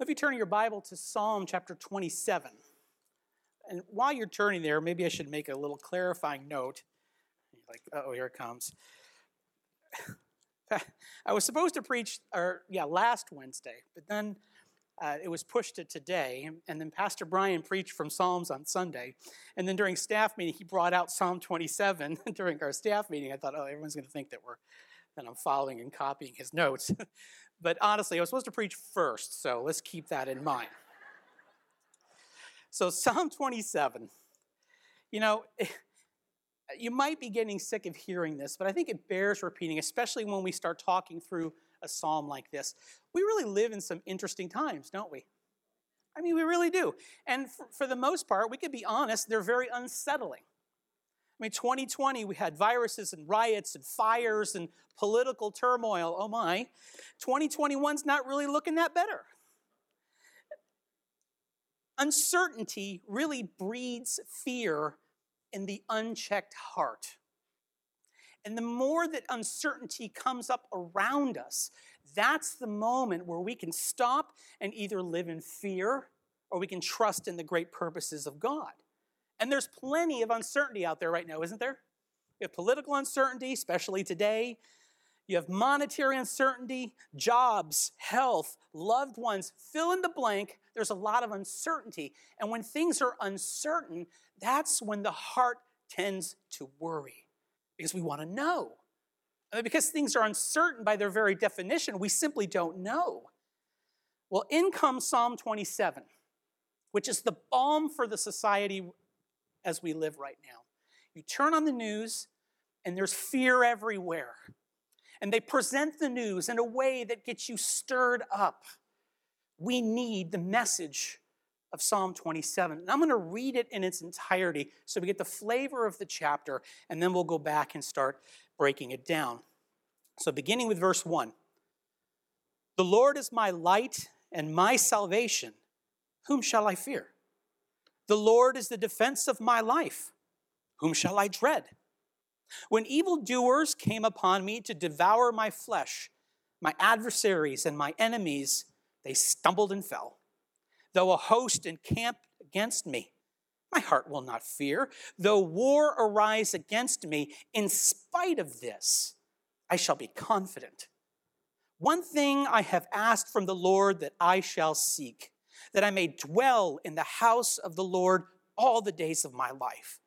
If you turn your Bible to Psalm chapter 27, and while you're turning there, maybe I should make a little clarifying note. Like, oh, here it comes. I was supposed to preach, or yeah, last Wednesday, but then uh, it was pushed to today. And then Pastor Brian preached from Psalms on Sunday. And then during staff meeting, he brought out Psalm 27 during our staff meeting. I thought, oh, everyone's going to think that we're that I'm following and copying his notes. but honestly, I was supposed to preach first, so let's keep that in mind. so Psalm 27. You know. you might be getting sick of hearing this, but I think it bears repeating, especially when we start talking through a psalm like this. We really live in some interesting times, don't we? I mean, we really do. And for, for the most part, we could be honest, they're very unsettling. I mean, 2020, we had viruses and riots and fires and political turmoil. Oh my. 2021's not really looking that better. Uncertainty really breeds fear in the unchecked heart. And the more that uncertainty comes up around us, that's the moment where we can stop and either live in fear or we can trust in the great purposes of God. And there's plenty of uncertainty out there right now, isn't there? You have political uncertainty, especially today. You have monetary uncertainty, jobs, health, loved ones, fill in the blank. There's a lot of uncertainty. And when things are uncertain, that's when the heart tends to worry because we want to know. I mean, because things are uncertain by their very definition, we simply don't know. Well, in comes Psalm 27, which is the balm for the society as we live right now. You turn on the news, and there's fear everywhere and they present the news in a way that gets you stirred up. We need the message of Psalm 27. And I'm going to read it in its entirety so we get the flavor of the chapter, and then we'll go back and start breaking it down. So, beginning with verse 1 The Lord is my light and my salvation. Whom shall I fear? The Lord is the defense of my life. Whom shall I dread? When evildoers came upon me to devour my flesh, my adversaries and my enemies, they stumbled and fell. Though a host encamp against me, my heart will not fear. Though war arise against me, in spite of this, I shall be confident. One thing I have asked from the Lord that I shall seek, that I may dwell in the house of the Lord all the days of my life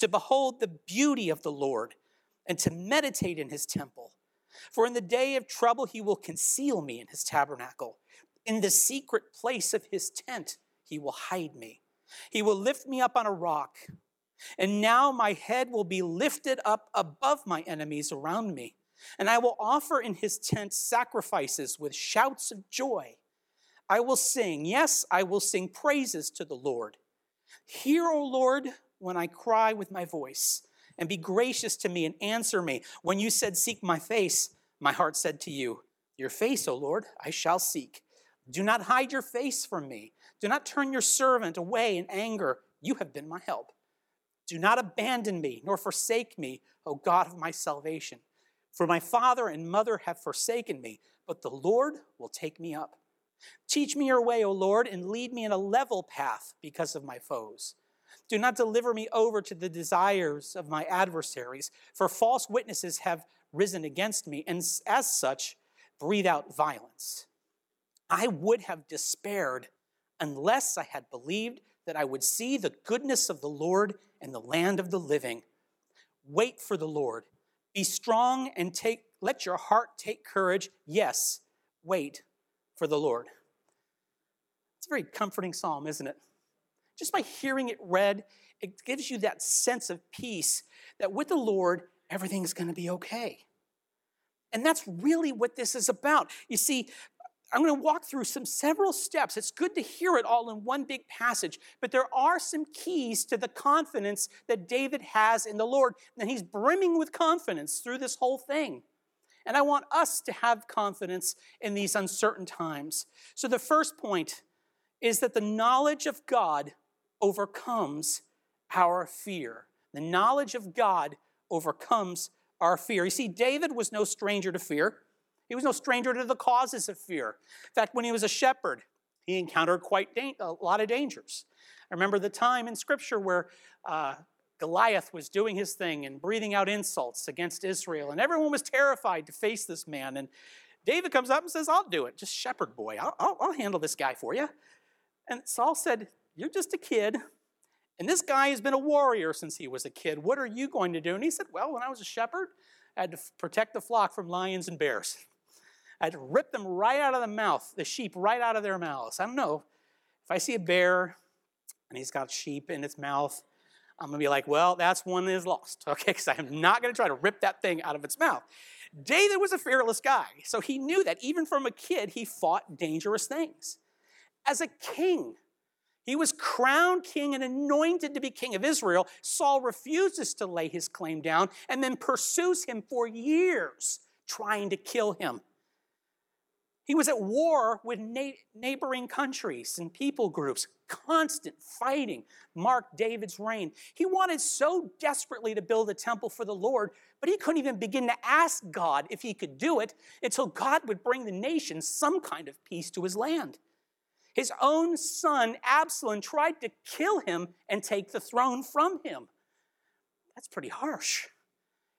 to behold the beauty of the Lord and to meditate in his temple. For in the day of trouble, he will conceal me in his tabernacle. In the secret place of his tent, he will hide me. He will lift me up on a rock. And now my head will be lifted up above my enemies around me. And I will offer in his tent sacrifices with shouts of joy. I will sing, yes, I will sing praises to the Lord. Hear, O Lord, when I cry with my voice, and be gracious to me and answer me. When you said, Seek my face, my heart said to you, Your face, O Lord, I shall seek. Do not hide your face from me. Do not turn your servant away in anger. You have been my help. Do not abandon me, nor forsake me, O God of my salvation. For my father and mother have forsaken me, but the Lord will take me up. Teach me your way, O Lord, and lead me in a level path because of my foes. Do not deliver me over to the desires of my adversaries, for false witnesses have risen against me, and as such, breathe out violence. I would have despaired unless I had believed that I would see the goodness of the Lord in the land of the living. Wait for the Lord. Be strong and take let your heart take courage. Yes, wait for the Lord. Very comforting psalm, isn't it? Just by hearing it read, it gives you that sense of peace that with the Lord, everything's going to be okay. And that's really what this is about. You see, I'm going to walk through some several steps. It's good to hear it all in one big passage, but there are some keys to the confidence that David has in the Lord. And he's brimming with confidence through this whole thing. And I want us to have confidence in these uncertain times. So the first point is that the knowledge of God overcomes our fear. The knowledge of God overcomes our fear. You see, David was no stranger to fear. He was no stranger to the causes of fear. In fact, when he was a shepherd, He encountered quite da- a lot of dangers. I remember the time in Scripture where uh, Goliath was doing his thing and breathing out insults against Israel, and everyone was terrified to face this man. And David comes up and says, I'll do it. Just shepherd boy, I'll, I'll, I'll handle this guy for you. And Saul said, You're just a kid. And this guy has been a warrior since he was a kid. What are you going to do? And he said, Well, when I was a shepherd, I had to protect the flock from lions and bears. I had to rip them right out of the mouth, the sheep right out of their mouths. I don't know. If I see a bear and he's got sheep in its mouth, I'm going to be like, well, that's one that is lost, okay? Because I'm not going to try to rip that thing out of its mouth. David was a fearless guy, so he knew that even from a kid, he fought dangerous things. As a king, he was crowned king and anointed to be king of Israel. Saul refuses to lay his claim down and then pursues him for years, trying to kill him. He was at war with na- neighboring countries and people groups. Constant fighting marked David's reign. He wanted so desperately to build a temple for the Lord, but he couldn't even begin to ask God if he could do it until God would bring the nation some kind of peace to his land. His own son, Absalom, tried to kill him and take the throne from him. That's pretty harsh.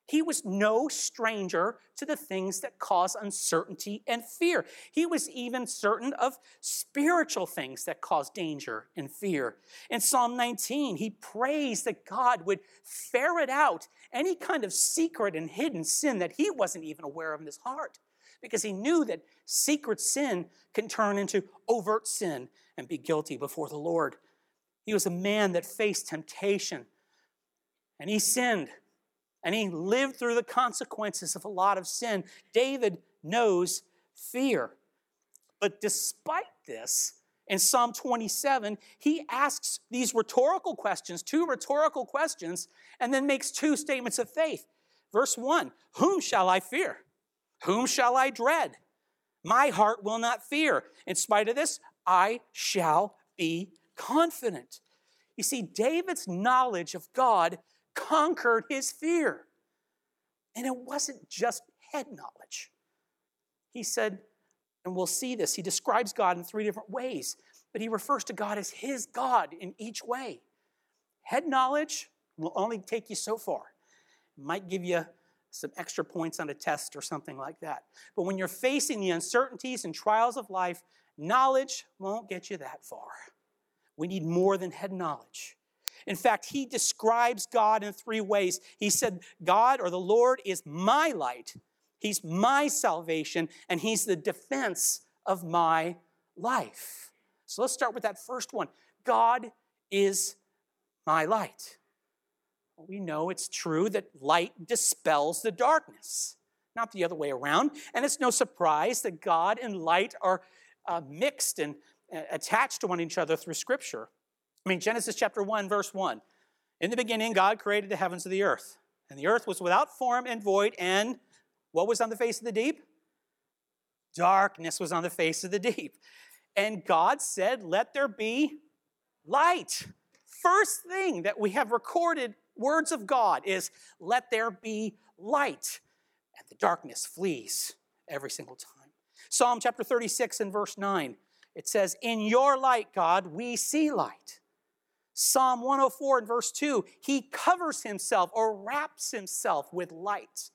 He was no stranger to the things that cause uncertainty and fear. He was even certain of spiritual things that cause danger and fear. In Psalm 19, he prays that God would ferret out any kind of secret and hidden sin that he wasn't even aware of in his heart because he knew that secret sin can turn into overt sin and be guilty before the Lord. He was a man that faced temptation and he sinned and he lived through the consequences of a lot of sin. David knows fear. But despite this, in Psalm 27, he asks these rhetorical questions, two rhetorical questions, and then makes two statements of faith. Verse 1 Whom shall I fear? Whom shall I dread? My heart will not fear. In spite of this, I shall be confident. You see, David's knowledge of God conquered his fear. And it wasn't just head knowledge. He said, and we'll see this, he describes God in three different ways, but he refers to God as his God in each way. Head knowledge will only take you so far. It might give you some extra points on a test or something like that. But when you're facing the uncertainties and trials of life, knowledge won't get you that far. We need more than head knowledge. In fact, he describes God in three ways. He said, God or the Lord is my light, He's my salvation, and He's the defense of my life. So let's start with that first one God is my light. We know it's true that light dispels the darkness, not the other way around. And it's no surprise that God and light are uh, mixed and uh, attached to one another through Scripture. I mean, Genesis chapter 1, verse 1. In the beginning, God created the heavens and the earth. And the earth was without form and void, and what was on the face of the deep? Darkness was on the face of the deep. And God said, Let there be light. First thing that we have recorded words of God is, Let there be light. And the darkness flees every single time. Psalm chapter 36 and verse 9, it says, In your light, God, we see light. Psalm 104 and verse 2, he covers himself or wraps himself with light.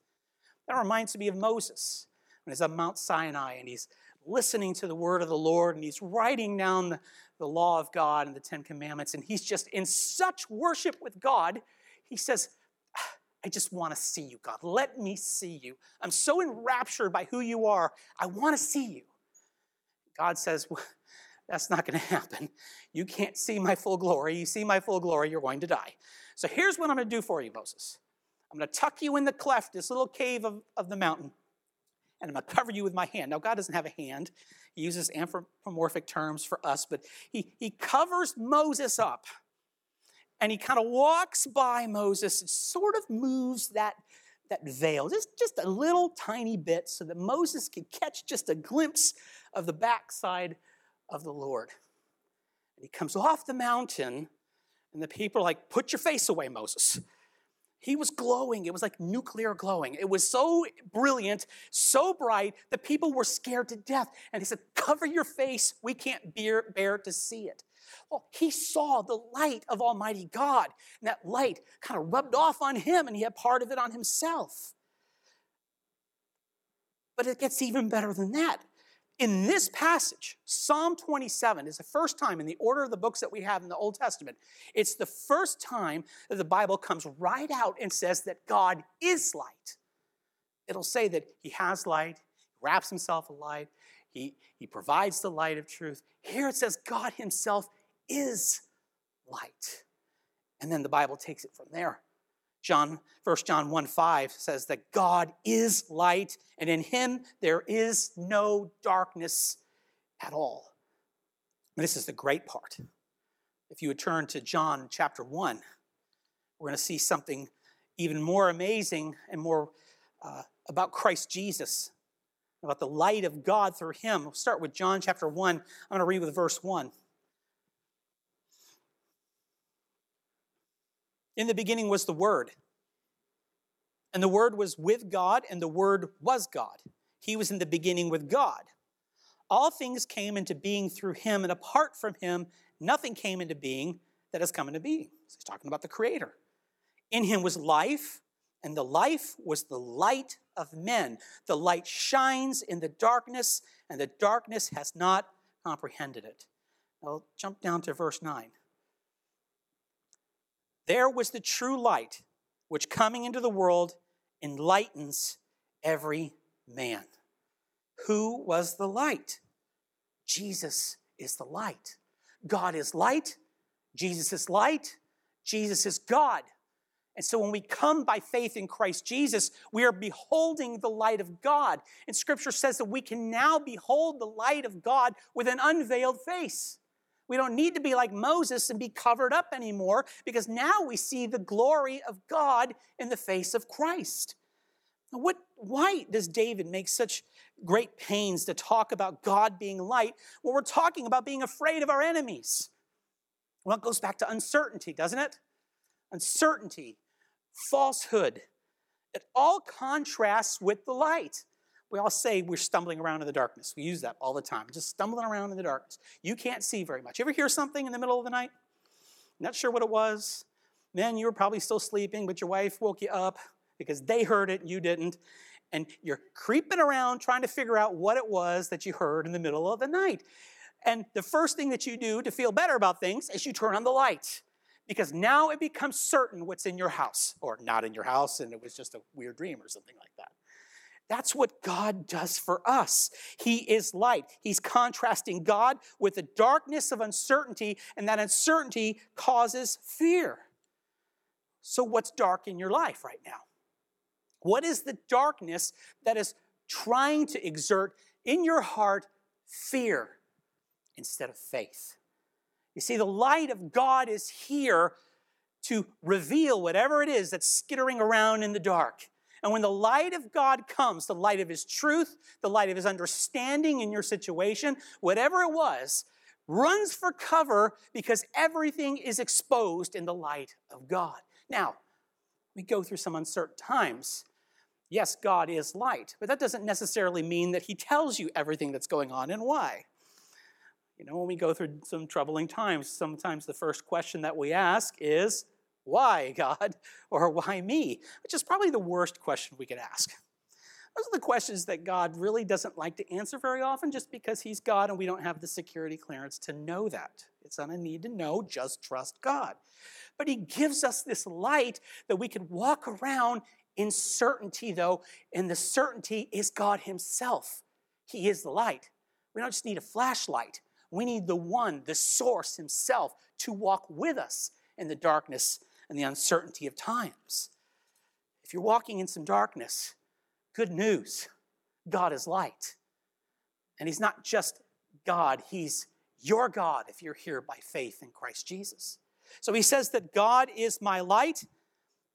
That reminds me of Moses when he's on Mount Sinai and he's listening to the word of the Lord and he's writing down the, the law of God and the Ten Commandments. And he's just in such worship with God, he says, I just want to see you, God. Let me see you. I'm so enraptured by who you are. I want to see you. God says, that's not going to happen. You can't see my full glory. You see my full glory, you're going to die. So here's what I'm going to do for you, Moses. I'm going to tuck you in the cleft, this little cave of, of the mountain, and I'm going to cover you with my hand. Now, God doesn't have a hand. He uses anthropomorphic terms for us, but he, he covers Moses up. And he kind of walks by Moses and sort of moves that, that veil, just, just a little tiny bit, so that Moses could catch just a glimpse of the backside of the Lord. And he comes off the mountain, and the people are like, Put your face away, Moses. He was glowing. It was like nuclear glowing. It was so brilliant, so bright that people were scared to death. And he said, Cover your face. We can't bear, bear to see it. Well, he saw the light of Almighty God, and that light kind of rubbed off on him, and he had part of it on himself. But it gets even better than that. In this passage, Psalm 27 is the first time in the order of the books that we have in the Old Testament, it's the first time that the Bible comes right out and says that God is light. It'll say that He has light, wraps Himself in light, He, he provides the light of truth. Here it says God Himself is light. And then the Bible takes it from there. John, 1 John 1 5 says that God is light, and in him there is no darkness at all. And this is the great part. If you would turn to John chapter 1, we're going to see something even more amazing and more uh, about Christ Jesus, about the light of God through him. We'll start with John chapter 1. I'm going to read with verse 1. In the beginning was the Word. And the Word was with God, and the Word was God. He was in the beginning with God. All things came into being through him, and apart from him, nothing came into being that has come into being. So he's talking about the Creator. In him was life, and the life was the light of men. The light shines in the darkness, and the darkness has not comprehended it. I'll jump down to verse 9. There was the true light, which coming into the world enlightens every man. Who was the light? Jesus is the light. God is light. Jesus is light. Jesus is God. And so when we come by faith in Christ Jesus, we are beholding the light of God. And scripture says that we can now behold the light of God with an unveiled face. We don't need to be like Moses and be covered up anymore because now we see the glory of God in the face of Christ. What, why does David make such great pains to talk about God being light when we're talking about being afraid of our enemies? Well, it goes back to uncertainty, doesn't it? Uncertainty, falsehood. It all contrasts with the light. We all say we're stumbling around in the darkness. We use that all the time, just stumbling around in the darkness. You can't see very much. You ever hear something in the middle of the night? Not sure what it was. Then you were probably still sleeping, but your wife woke you up because they heard it and you didn't. And you're creeping around trying to figure out what it was that you heard in the middle of the night. And the first thing that you do to feel better about things is you turn on the light because now it becomes certain what's in your house or not in your house and it was just a weird dream or something like that. That's what God does for us. He is light. He's contrasting God with the darkness of uncertainty, and that uncertainty causes fear. So, what's dark in your life right now? What is the darkness that is trying to exert in your heart fear instead of faith? You see, the light of God is here to reveal whatever it is that's skittering around in the dark. And when the light of God comes, the light of His truth, the light of His understanding in your situation, whatever it was, runs for cover because everything is exposed in the light of God. Now, we go through some uncertain times. Yes, God is light, but that doesn't necessarily mean that He tells you everything that's going on and why. You know, when we go through some troubling times, sometimes the first question that we ask is, why, God? Or why me? Which is probably the worst question we could ask. Those are the questions that God really doesn't like to answer very often just because He's God and we don't have the security clearance to know that. It's not a need to know, just trust God. But He gives us this light that we can walk around in certainty, though, and the certainty is God Himself. He is the light. We don't just need a flashlight, we need the one, the source Himself, to walk with us in the darkness and the uncertainty of times. If you're walking in some darkness, good news God is light. And He's not just God, He's your God if you're here by faith in Christ Jesus. So He says that God is my light,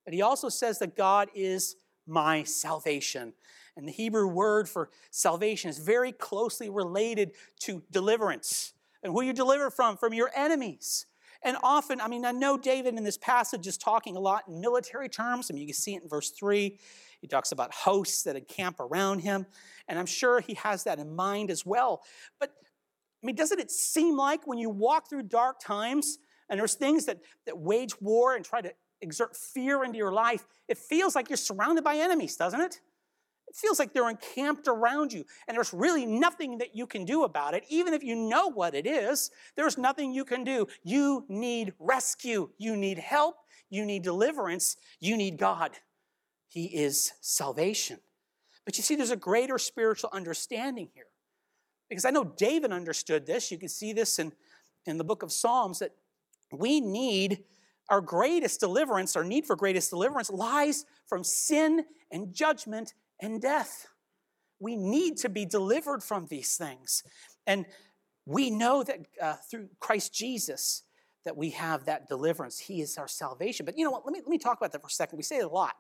but He also says that God is my salvation. And the Hebrew word for salvation is very closely related to deliverance. And who you deliver from? From your enemies. And often, I mean, I know David in this passage is talking a lot in military terms. I mean, you can see it in verse 3. He talks about hosts that encamp around him. And I'm sure he has that in mind as well. But, I mean, doesn't it seem like when you walk through dark times and there's things that, that wage war and try to exert fear into your life, it feels like you're surrounded by enemies, doesn't it? It feels like they're encamped around you, and there's really nothing that you can do about it. Even if you know what it is, there's nothing you can do. You need rescue, you need help, you need deliverance, you need God. He is salvation. But you see, there's a greater spiritual understanding here. Because I know David understood this. You can see this in, in the book of Psalms that we need our greatest deliverance, our need for greatest deliverance lies from sin and judgment and death. We need to be delivered from these things. And we know that uh, through Christ Jesus that we have that deliverance. He is our salvation. But you know what? Let me, let me talk about that for a second. We say it a lot.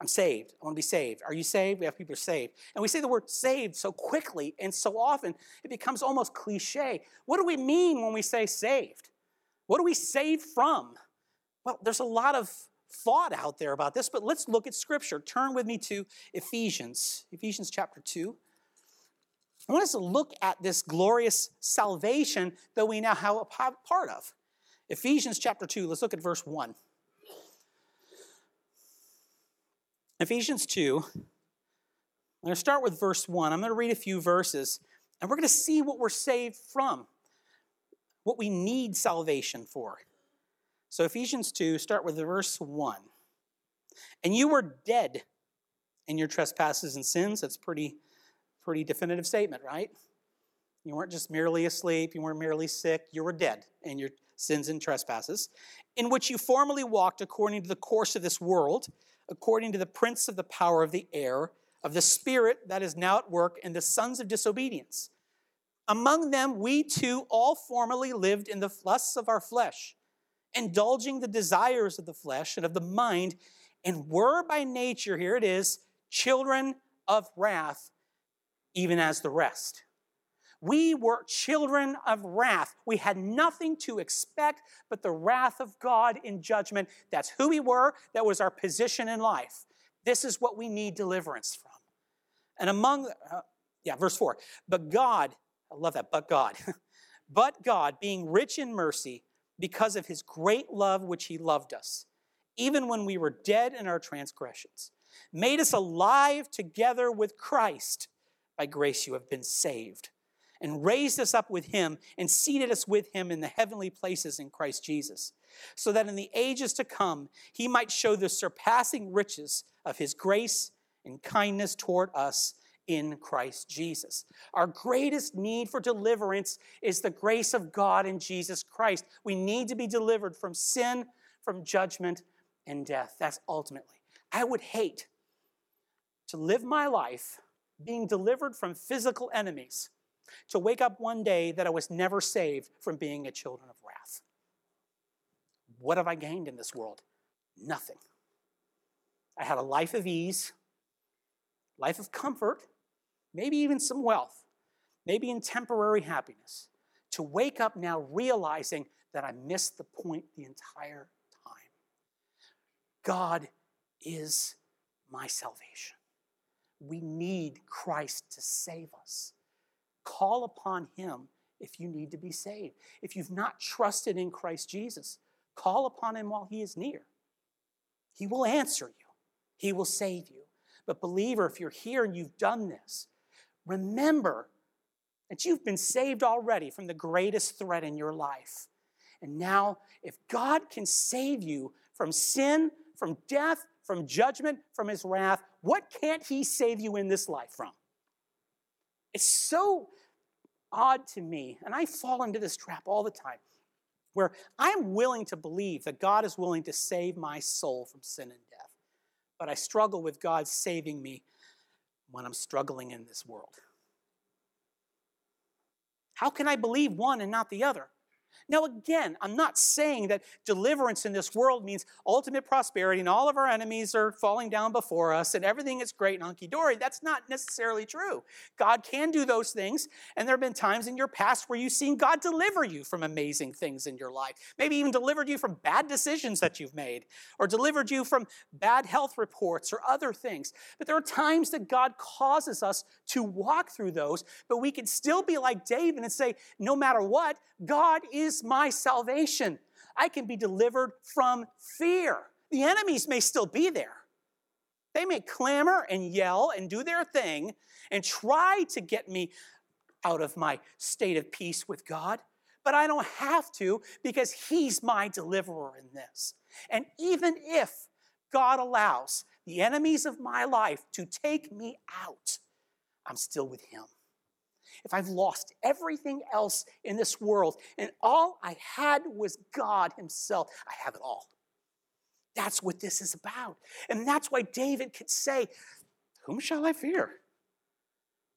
I'm saved. I want to be saved. Are you saved? We have people are saved. And we say the word saved so quickly and so often, it becomes almost cliche. What do we mean when we say saved? What do we save from? Well, there's a lot of thought out there about this, but let's look at Scripture. Turn with me to Ephesians, Ephesians chapter 2. I want us to look at this glorious salvation that we now have a part of. Ephesians chapter 2, let's look at verse 1. Ephesians 2, I'm going to start with verse 1. I'm going to read a few verses, and we're going to see what we're saved from, what we need salvation for. So, Ephesians 2, start with verse 1. And you were dead in your trespasses and sins. That's pretty, pretty definitive statement, right? You weren't just merely asleep, you weren't merely sick, you were dead in your sins and trespasses, in which you formerly walked according to the course of this world, according to the prince of the power of the air, of the spirit that is now at work in the sons of disobedience. Among them, we too all formerly lived in the lusts of our flesh indulging the desires of the flesh and of the mind, and were by nature, here it is, children of wrath, even as the rest. We were children of wrath. We had nothing to expect but the wrath of God in judgment. That's who we were, that was our position in life. This is what we need deliverance from. And among, uh, yeah, verse 4, but God, I love that, but God, but God, being rich in mercy, because of his great love which he loved us, even when we were dead in our transgressions, made us alive together with Christ. By grace you have been saved, and raised us up with him, and seated us with him in the heavenly places in Christ Jesus, so that in the ages to come he might show the surpassing riches of his grace and kindness toward us in Christ Jesus. Our greatest need for deliverance is the grace of God in Jesus Christ. We need to be delivered from sin, from judgment, and death. That's ultimately. I would hate to live my life being delivered from physical enemies, to wake up one day that I was never saved from being a children of wrath. What have I gained in this world? Nothing. I had a life of ease, life of comfort, maybe even some wealth, maybe in temporary happiness, to wake up now realizing that I missed the point the entire time. God is my salvation. We need Christ to save us. Call upon Him if you need to be saved. If you've not trusted in Christ Jesus, call upon Him while He is near. He will answer you, He will save you. But, believer, if you're here and you've done this, remember that you've been saved already from the greatest threat in your life. And now, if God can save you from sin, from death, from judgment, from his wrath, what can't he save you in this life from? It's so odd to me, and I fall into this trap all the time, where I'm willing to believe that God is willing to save my soul from sin and death, but I struggle with God saving me when I'm struggling in this world? How can I believe one and not the other? Now, again, I'm not saying that deliverance in this world means ultimate prosperity and all of our enemies are falling down before us and everything is great and hunky dory. That's not necessarily true. God can do those things, and there have been times in your past where you've seen God deliver you from amazing things in your life. Maybe even delivered you from bad decisions that you've made, or delivered you from bad health reports or other things. But there are times that God causes us to walk through those, but we can still be like David and say, no matter what, God is my salvation. I can be delivered from fear. The enemies may still be there. They may clamor and yell and do their thing and try to get me out of my state of peace with God, but I don't have to because He's my deliverer in this. And even if God allows the enemies of my life to take me out, I'm still with Him if I've lost everything else in this world and all I had was God Himself, I have it all. That's what this is about. And that's why David could say, Whom shall I fear?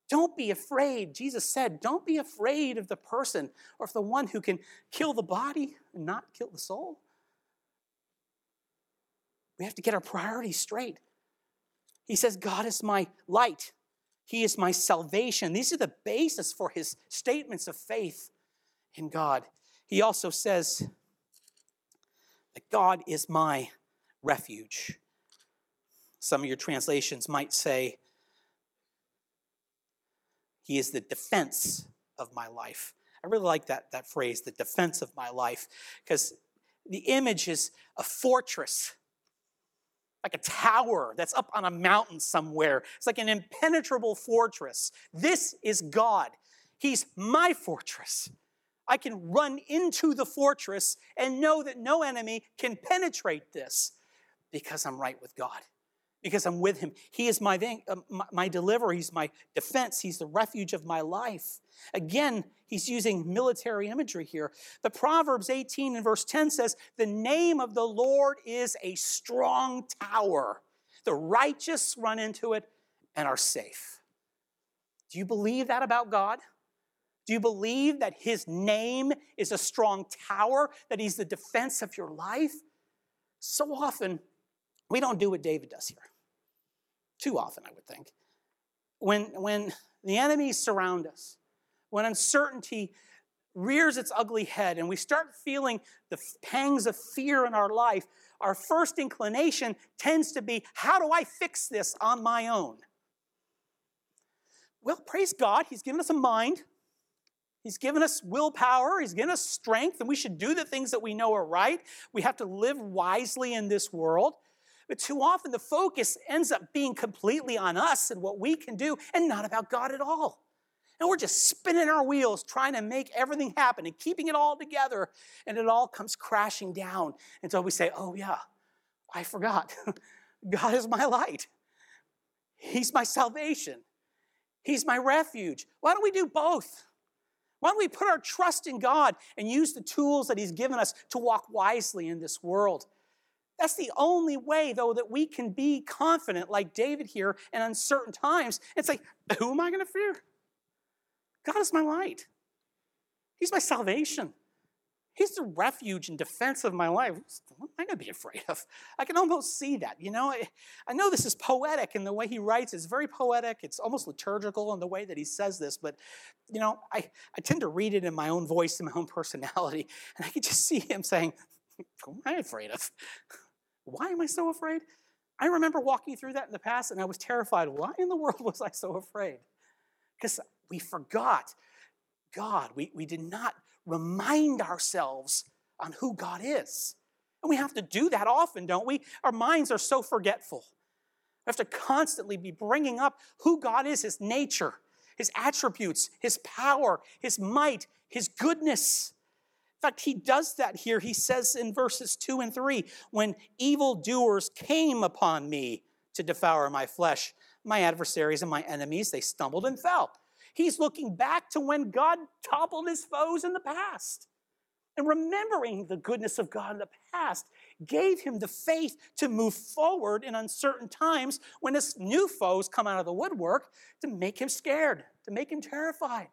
Don't be afraid. Jesus said, Don't be afraid of the person or of the one who can kill the body and not kill the soul. We have to get our priorities straight. He says, God is my light. He is my salvation. These are the basis for his statements of faith in God. He also says that God is my refuge. Some of your translations might say, He is the defense of my life. I really like that, that phrase, the defense of my life, because the image is a fortress like a tower that's up on a mountain somewhere. It's like an impenetrable fortress. This is God. He's my fortress. I can run into the fortress and know that no enemy can penetrate this because I'm right with God because I'm with him. He is my, uh, my, my deliverer, he's my defense, he's the refuge of my life. Again, he's using military imagery here. The Proverbs 18 and verse 10 says, The name of the Lord is a strong tower. The righteous run into it and are safe. Do you believe that about God? Do you believe that his name is a strong tower, that he's the defense of your life? So often, we don't do what David does here too often, I would think. When, when the enemies surround us, when uncertainty rears its ugly head and we start feeling the pangs of fear in our life, our first inclination tends to be, How do I fix this on my own? Well, praise God, He's given us a mind. He's given us willpower. He's given us strength, and we should do the things that we know are right. We have to live wisely in this world. But too often the focus ends up being completely on us and what we can do and not about God at all. And we're just spinning our wheels trying to make everything happen and keeping it all together. And it all comes crashing down until so we say, oh, yeah, I forgot. God is my light, He's my salvation, He's my refuge. Why don't we do both? Why don't we put our trust in God and use the tools that He's given us to walk wisely in this world? That's the only way, though, that we can be confident, like David here, in uncertain times, and say, Who am I going to fear? God is my light. He's my salvation. He's the refuge and defense of my life. What am I going to be afraid of? I can almost see that. You know, I know this is poetic in the way he writes. It's very poetic. It's almost liturgical in the way that he says this. But, you know, I, I tend to read it in my own voice and my own personality. And I can just see him saying, Who am I afraid of? Why am I so afraid? I remember walking through that in the past and I was terrified. Why in the world was I so afraid? Because we forgot God. We, we did not remind ourselves on who God is. And we have to do that often, don't we? Our minds are so forgetful. We have to constantly be bringing up who God is, His nature, His attributes, His power, His might, His goodness fact, he does that here. He says in verses 2 and 3 when evildoers came upon me to devour my flesh, my adversaries and my enemies, they stumbled and fell. He's looking back to when God toppled his foes in the past. And remembering the goodness of God in the past gave him the faith to move forward in uncertain times when his new foes come out of the woodwork to make him scared, to make him terrified.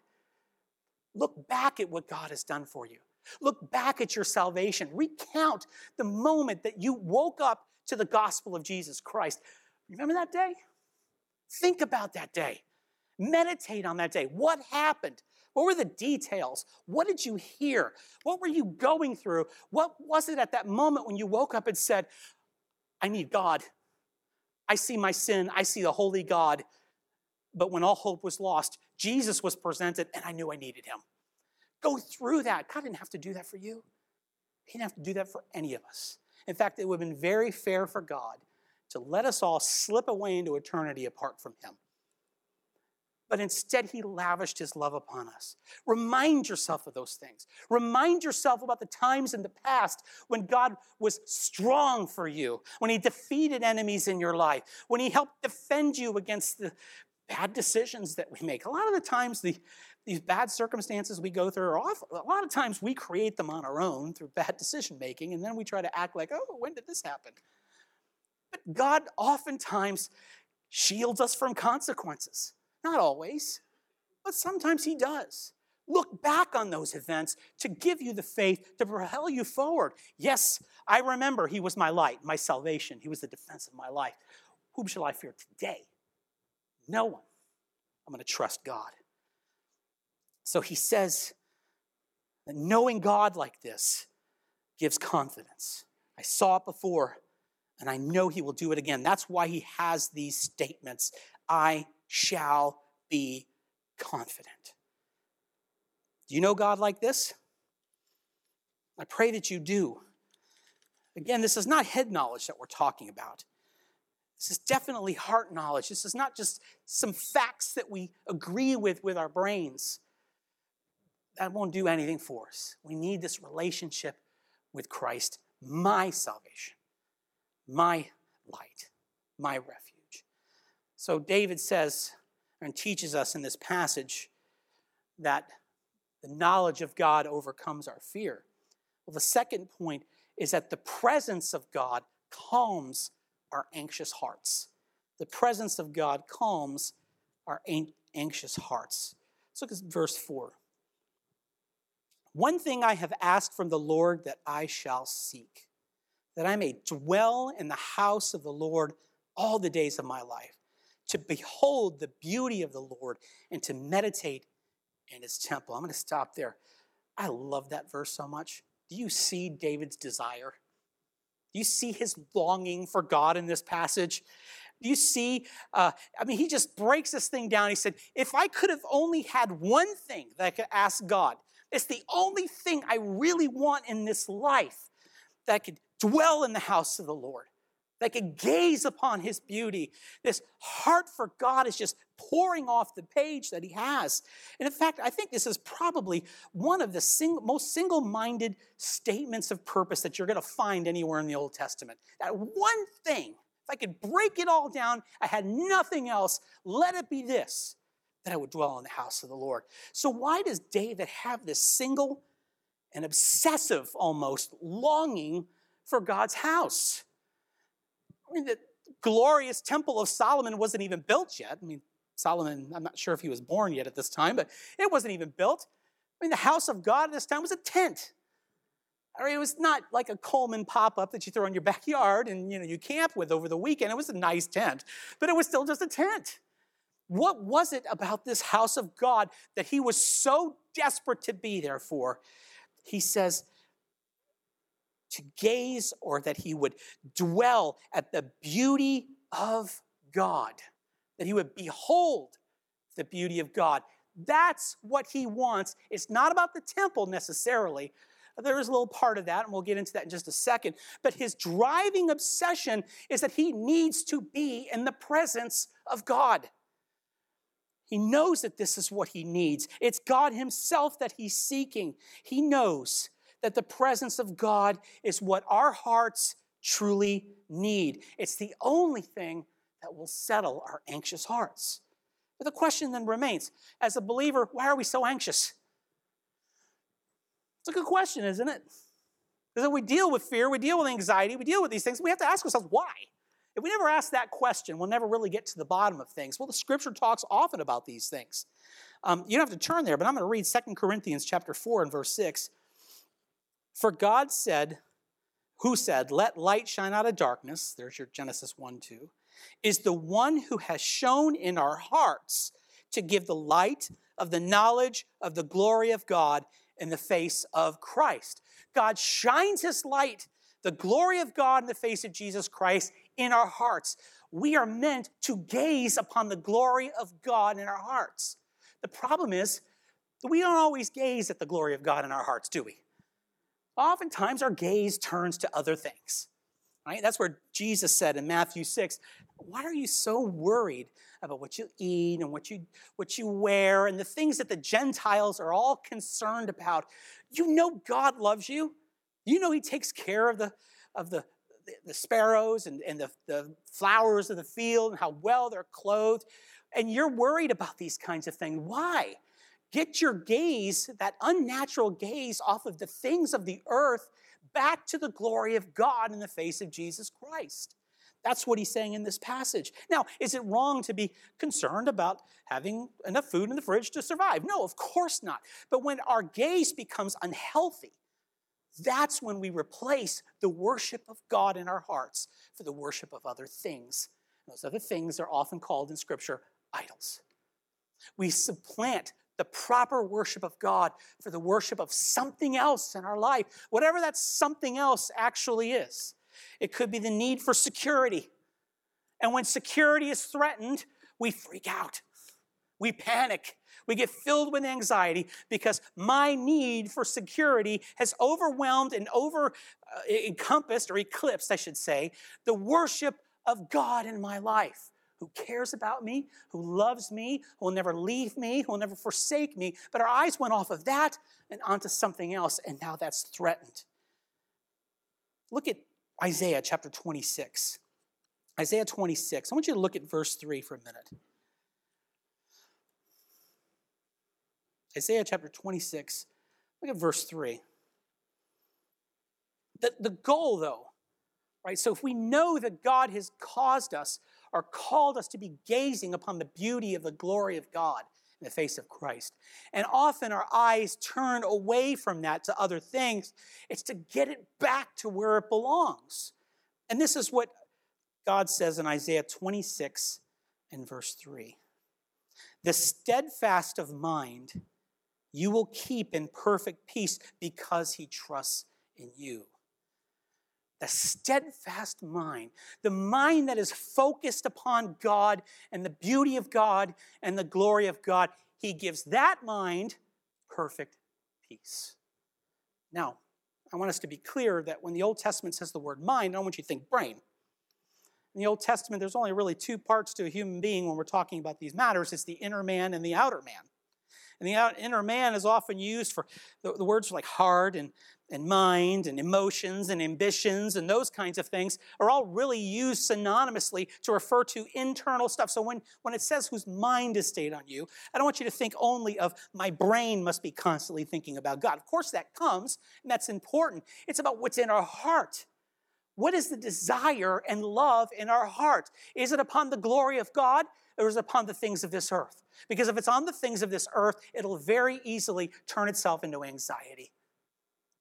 Look back at what God has done for you. Look back at your salvation. Recount the moment that you woke up to the gospel of Jesus Christ. Remember that day? Think about that day. Meditate on that day. What happened? What were the details? What did you hear? What were you going through? What was it at that moment when you woke up and said, I need God? I see my sin. I see the holy God. But when all hope was lost, Jesus was presented and I knew I needed him. Go through that. God didn't have to do that for you, He didn't have to do that for any of us. In fact, it would have been very fair for God to let us all slip away into eternity apart from Him. But instead, He lavished His love upon us. Remind yourself of those things. Remind yourself about the times in the past when God was strong for you, when He defeated enemies in your life, when He helped defend you against the bad decisions that we make. A lot of the times, the, these bad circumstances we go through are awful. A lot of times we create them on our own through bad decision making, and then we try to act like, oh, when did this happen? But God oftentimes shields us from consequences. Not always, but sometimes He does. Look back on those events to give you the faith to propel you forward. Yes, I remember He was my light, my salvation. He was the defense of my life. Whom shall I fear today? No one. I'm going to trust God. So he says that knowing God like this gives confidence. I saw it before, and I know he will do it again. That's why he has these statements I shall be confident. Do you know God like this? I pray that you do. Again, this is not head knowledge that we're talking about. This is definitely heart knowledge. This is not just some facts that we agree with with our brains that won't do anything for us. We need this relationship with Christ, my salvation, my light, my refuge. So David says and teaches us in this passage that the knowledge of God overcomes our fear. Well, the second point is that the presence of God calms our anxious hearts. The presence of God calms our anxious hearts. Let's look at verse 4. One thing I have asked from the Lord that I shall seek, that I may dwell in the house of the Lord all the days of my life, to behold the beauty of the Lord and to meditate in his temple. I'm going to stop there. I love that verse so much. Do you see David's desire? Do you see his longing for God in this passage? Do you see? Uh, I mean, he just breaks this thing down. He said, If I could have only had one thing that I could ask God, it's the only thing I really want in this life that could dwell in the house of the Lord, that could gaze upon his beauty. This heart for God is just pouring off the page that he has. And in fact, I think this is probably one of the sing- most single minded statements of purpose that you're going to find anywhere in the Old Testament. That one thing, if I could break it all down, I had nothing else, let it be this that I would dwell in the house of the Lord. So, why does David have this single and obsessive almost longing for God's house? I mean, the glorious temple of Solomon wasn't even built yet. I mean, Solomon, I'm not sure if he was born yet at this time, but it wasn't even built. I mean, the house of God at this time was a tent. I mean, it was not like a Coleman pop-up that you throw in your backyard and you know you camp with over the weekend. It was a nice tent, but it was still just a tent. What was it about this house of God that he was so desperate to be there for? He says, to gaze or that he would dwell at the beauty of God, that he would behold the beauty of God. That's what he wants. It's not about the temple necessarily. There is a little part of that, and we'll get into that in just a second. But his driving obsession is that he needs to be in the presence of God. He knows that this is what he needs. It's God himself that he's seeking. He knows that the presence of God is what our hearts truly need. It's the only thing that will settle our anxious hearts. But the question then remains as a believer, why are we so anxious? It's a good question, isn't it? Because we deal with fear, we deal with anxiety, we deal with these things. We have to ask ourselves, why? If we never ask that question, we'll never really get to the bottom of things. Well, the scripture talks often about these things. Um, you don't have to turn there, but I'm going to read 2 Corinthians chapter 4 and verse 6. For God said, who said, Let light shine out of darkness, there's your Genesis 1 2, is the one who has shone in our hearts to give the light of the knowledge of the glory of God in the face of Christ. God shines his light, the glory of God in the face of Jesus Christ, in our hearts. We are meant to gaze upon the glory of God in our hearts. The problem is that we don't always gaze at the glory of God in our hearts, do we? Oftentimes our gaze turns to other things. Right? That's where Jesus said in Matthew 6, why are you so worried about what you eat and what you what you wear and the things that the Gentiles are all concerned about? You know God loves you. You know He takes care of the of the the sparrows and, and the, the flowers of the field and how well they're clothed. And you're worried about these kinds of things. Why? Get your gaze, that unnatural gaze, off of the things of the earth back to the glory of God in the face of Jesus Christ. That's what he's saying in this passage. Now, is it wrong to be concerned about having enough food in the fridge to survive? No, of course not. But when our gaze becomes unhealthy, that's when we replace the worship of God in our hearts for the worship of other things. Those other things are often called in Scripture idols. We supplant the proper worship of God for the worship of something else in our life, whatever that something else actually is. It could be the need for security. And when security is threatened, we freak out. We panic. We get filled with anxiety because my need for security has overwhelmed and over uh, encompassed or eclipsed, I should say, the worship of God in my life who cares about me, who loves me, who will never leave me, who will never forsake me. But our eyes went off of that and onto something else, and now that's threatened. Look at Isaiah chapter 26. Isaiah 26. I want you to look at verse 3 for a minute. Isaiah chapter 26. Look at verse 3. The, the goal, though, right? So if we know that God has caused us or called us to be gazing upon the beauty of the glory of God in the face of Christ, and often our eyes turn away from that to other things, it's to get it back to where it belongs. And this is what God says in Isaiah 26 and verse 3. The steadfast of mind you will keep in perfect peace because he trusts in you the steadfast mind, the mind that is focused upon God and the beauty of God and the glory of God, he gives that mind perfect peace. Now, I want us to be clear that when the Old Testament says the word mind, I don't want you to think brain. In the Old Testament, there's only really two parts to a human being when we're talking about these matters it's the inner man and the outer man. And the inner man is often used for the, the words like heart and, and mind and emotions and ambitions and those kinds of things are all really used synonymously to refer to internal stuff. So when, when it says whose mind is stayed on you, I don't want you to think only of my brain must be constantly thinking about God. Of course, that comes, and that's important. It's about what's in our heart. What is the desire and love in our heart? Is it upon the glory of God it upon the things of this earth? Because if it's on the things of this earth, it'll very easily turn itself into anxiety,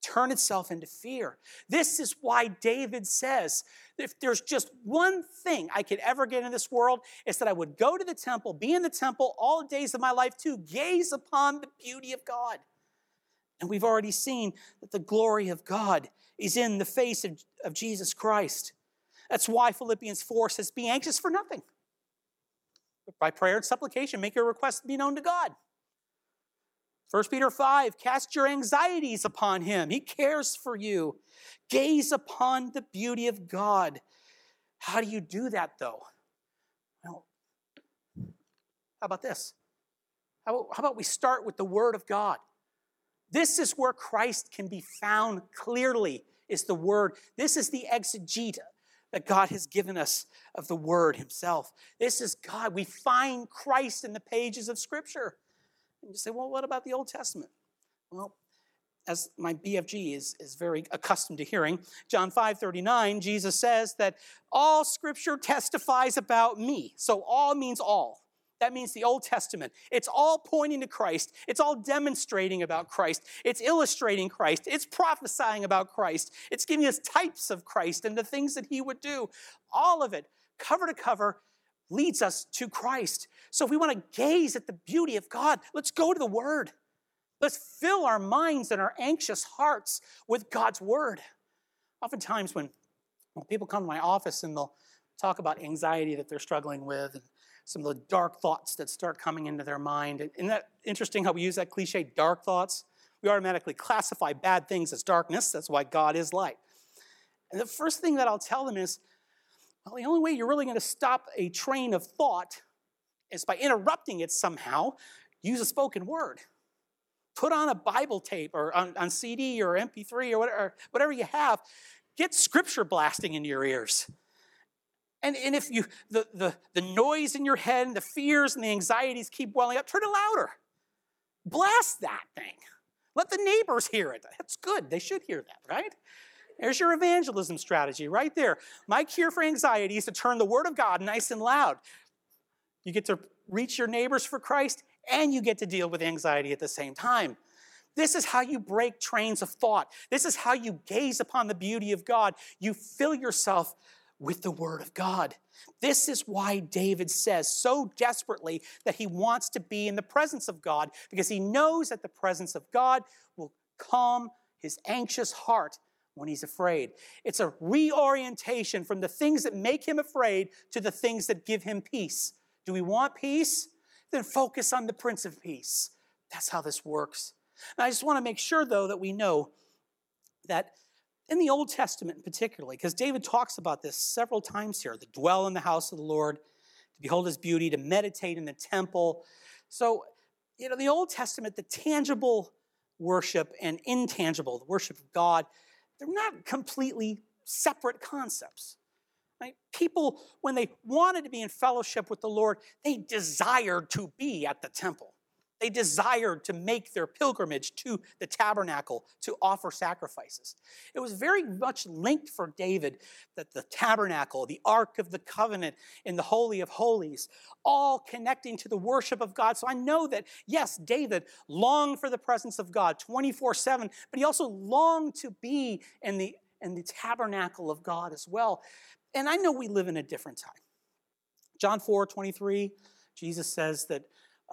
turn itself into fear. This is why David says, if there's just one thing I could ever get in this world, it's that I would go to the temple, be in the temple all the days of my life to gaze upon the beauty of God. And we've already seen that the glory of God is in the face of, of Jesus Christ. That's why Philippians 4 says, Be anxious for nothing by prayer and supplication, make your requests be known to God. 1 Peter 5, cast your anxieties upon him. He cares for you. Gaze upon the beauty of God. How do you do that, though? Well, how about this? How about, how about we start with the Word of God? This is where Christ can be found clearly, is the Word. This is the exegete that God has given us of the Word Himself. This is God. We find Christ in the pages of Scripture. And you say, well, what about the Old Testament? Well, as my BFG is, is very accustomed to hearing, John 5 39, Jesus says that all Scripture testifies about me. So all means all. That means the Old Testament. It's all pointing to Christ. It's all demonstrating about Christ. It's illustrating Christ. It's prophesying about Christ. It's giving us types of Christ and the things that he would do. All of it, cover to cover, leads us to Christ. So if we want to gaze at the beauty of God, let's go to the Word. Let's fill our minds and our anxious hearts with God's Word. Oftentimes, when, when people come to my office and they'll talk about anxiety that they're struggling with and some of the dark thoughts that start coming into their mind. Isn't that interesting how we use that cliche, dark thoughts? We automatically classify bad things as darkness. That's why God is light. And the first thing that I'll tell them is well, the only way you're really going to stop a train of thought is by interrupting it somehow. Use a spoken word. Put on a Bible tape or on, on CD or MP3 or whatever, whatever you have. Get scripture blasting in your ears. And, and if you the, the, the noise in your head and the fears and the anxieties keep welling up, turn it louder. Blast that thing. Let the neighbors hear it. That's good. They should hear that, right? There's your evangelism strategy right there. My cure for anxiety is to turn the word of God nice and loud. You get to reach your neighbors for Christ and you get to deal with anxiety at the same time. This is how you break trains of thought. This is how you gaze upon the beauty of God. You fill yourself with the Word of God. This is why David says so desperately that he wants to be in the presence of God because he knows that the presence of God will calm his anxious heart when he's afraid. It's a reorientation from the things that make him afraid to the things that give him peace. Do we want peace? Then focus on the Prince of Peace. That's how this works. And I just want to make sure, though, that we know that in the Old Testament, particularly, because David talks about this several times here to dwell in the house of the Lord, to behold his beauty, to meditate in the temple. So, you know, the Old Testament, the tangible worship and intangible, the worship of God, they're not completely separate concepts. Right? People, when they wanted to be in fellowship with the Lord, they desired to be at the temple. They desired to make their pilgrimage to the tabernacle to offer sacrifices. It was very much linked for David that the tabernacle, the Ark of the Covenant, and the Holy of Holies, all connecting to the worship of God. So I know that, yes, David longed for the presence of God 24 7, but he also longed to be in the, in the tabernacle of God as well. And I know we live in a different time. John 4 23, Jesus says that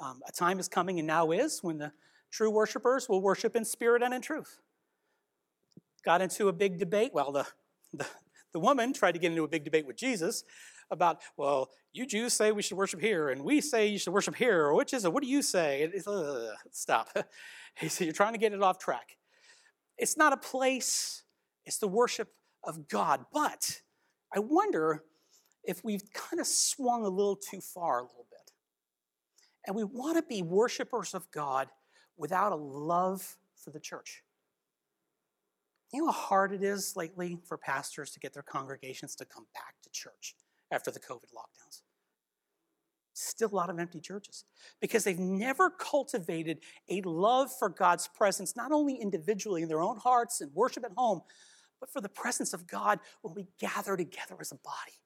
um, a time is coming and now is when the true worshipers will worship in spirit and in truth. Got into a big debate. Well, the, the, the woman tried to get into a big debate with Jesus about, well, you Jews say we should worship here, and we say you should worship here, or which is it? What do you say? Uh, stop. he said, You're trying to get it off track. It's not a place, it's the worship of God. But I wonder if we've kind of swung a little too far a little bit. And we want to be worshipers of God without a love for the church. You know how hard it is lately for pastors to get their congregations to come back to church after the COVID lockdowns? Still a lot of empty churches because they've never cultivated a love for God's presence, not only individually in their own hearts and worship at home, but for the presence of God when we gather together as a body.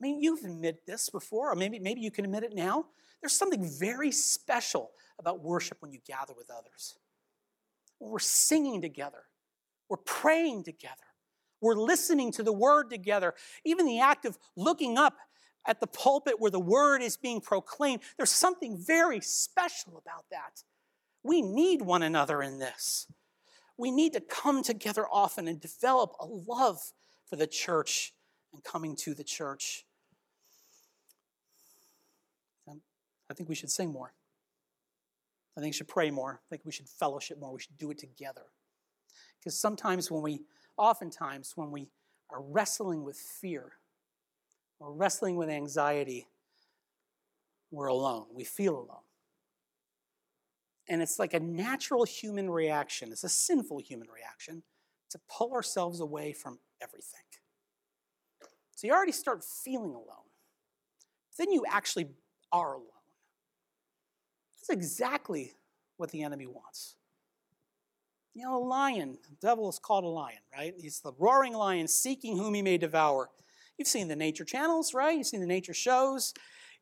I mean, you've admitted this before, or maybe, maybe you can admit it now. There's something very special about worship when you gather with others. When we're singing together, we're praying together, we're listening to the word together. Even the act of looking up at the pulpit where the word is being proclaimed, there's something very special about that. We need one another in this. We need to come together often and develop a love for the church and coming to the church. I think we should sing more. I think we should pray more. I think we should fellowship more. We should do it together. Because sometimes when we, oftentimes when we are wrestling with fear or wrestling with anxiety, we're alone. We feel alone. And it's like a natural human reaction, it's a sinful human reaction to pull ourselves away from everything. So you already start feeling alone. Then you actually are alone. That's exactly what the enemy wants. You know, a lion, the devil is called a lion, right? He's the roaring lion seeking whom he may devour. You've seen the nature channels, right? You've seen the nature shows.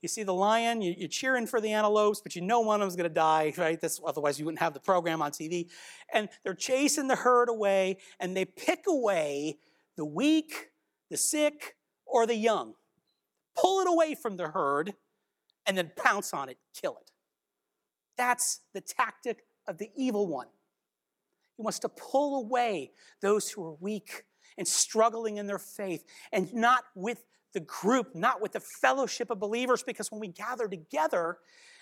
you see the lion, you, are cheering for the antelopes, but you know one of them's going to die, right? That's, otherwise, you wouldn't have the program on TV. And they're chasing the herd away, and they pick away the weak, the sick, or the young. Pull it away from the herd, and then pounce on it, kill it. That's the tactic of the evil one. He wants to pull away those who are weak and struggling in their faith and not with the group, not with the fellowship of believers, because when we gather together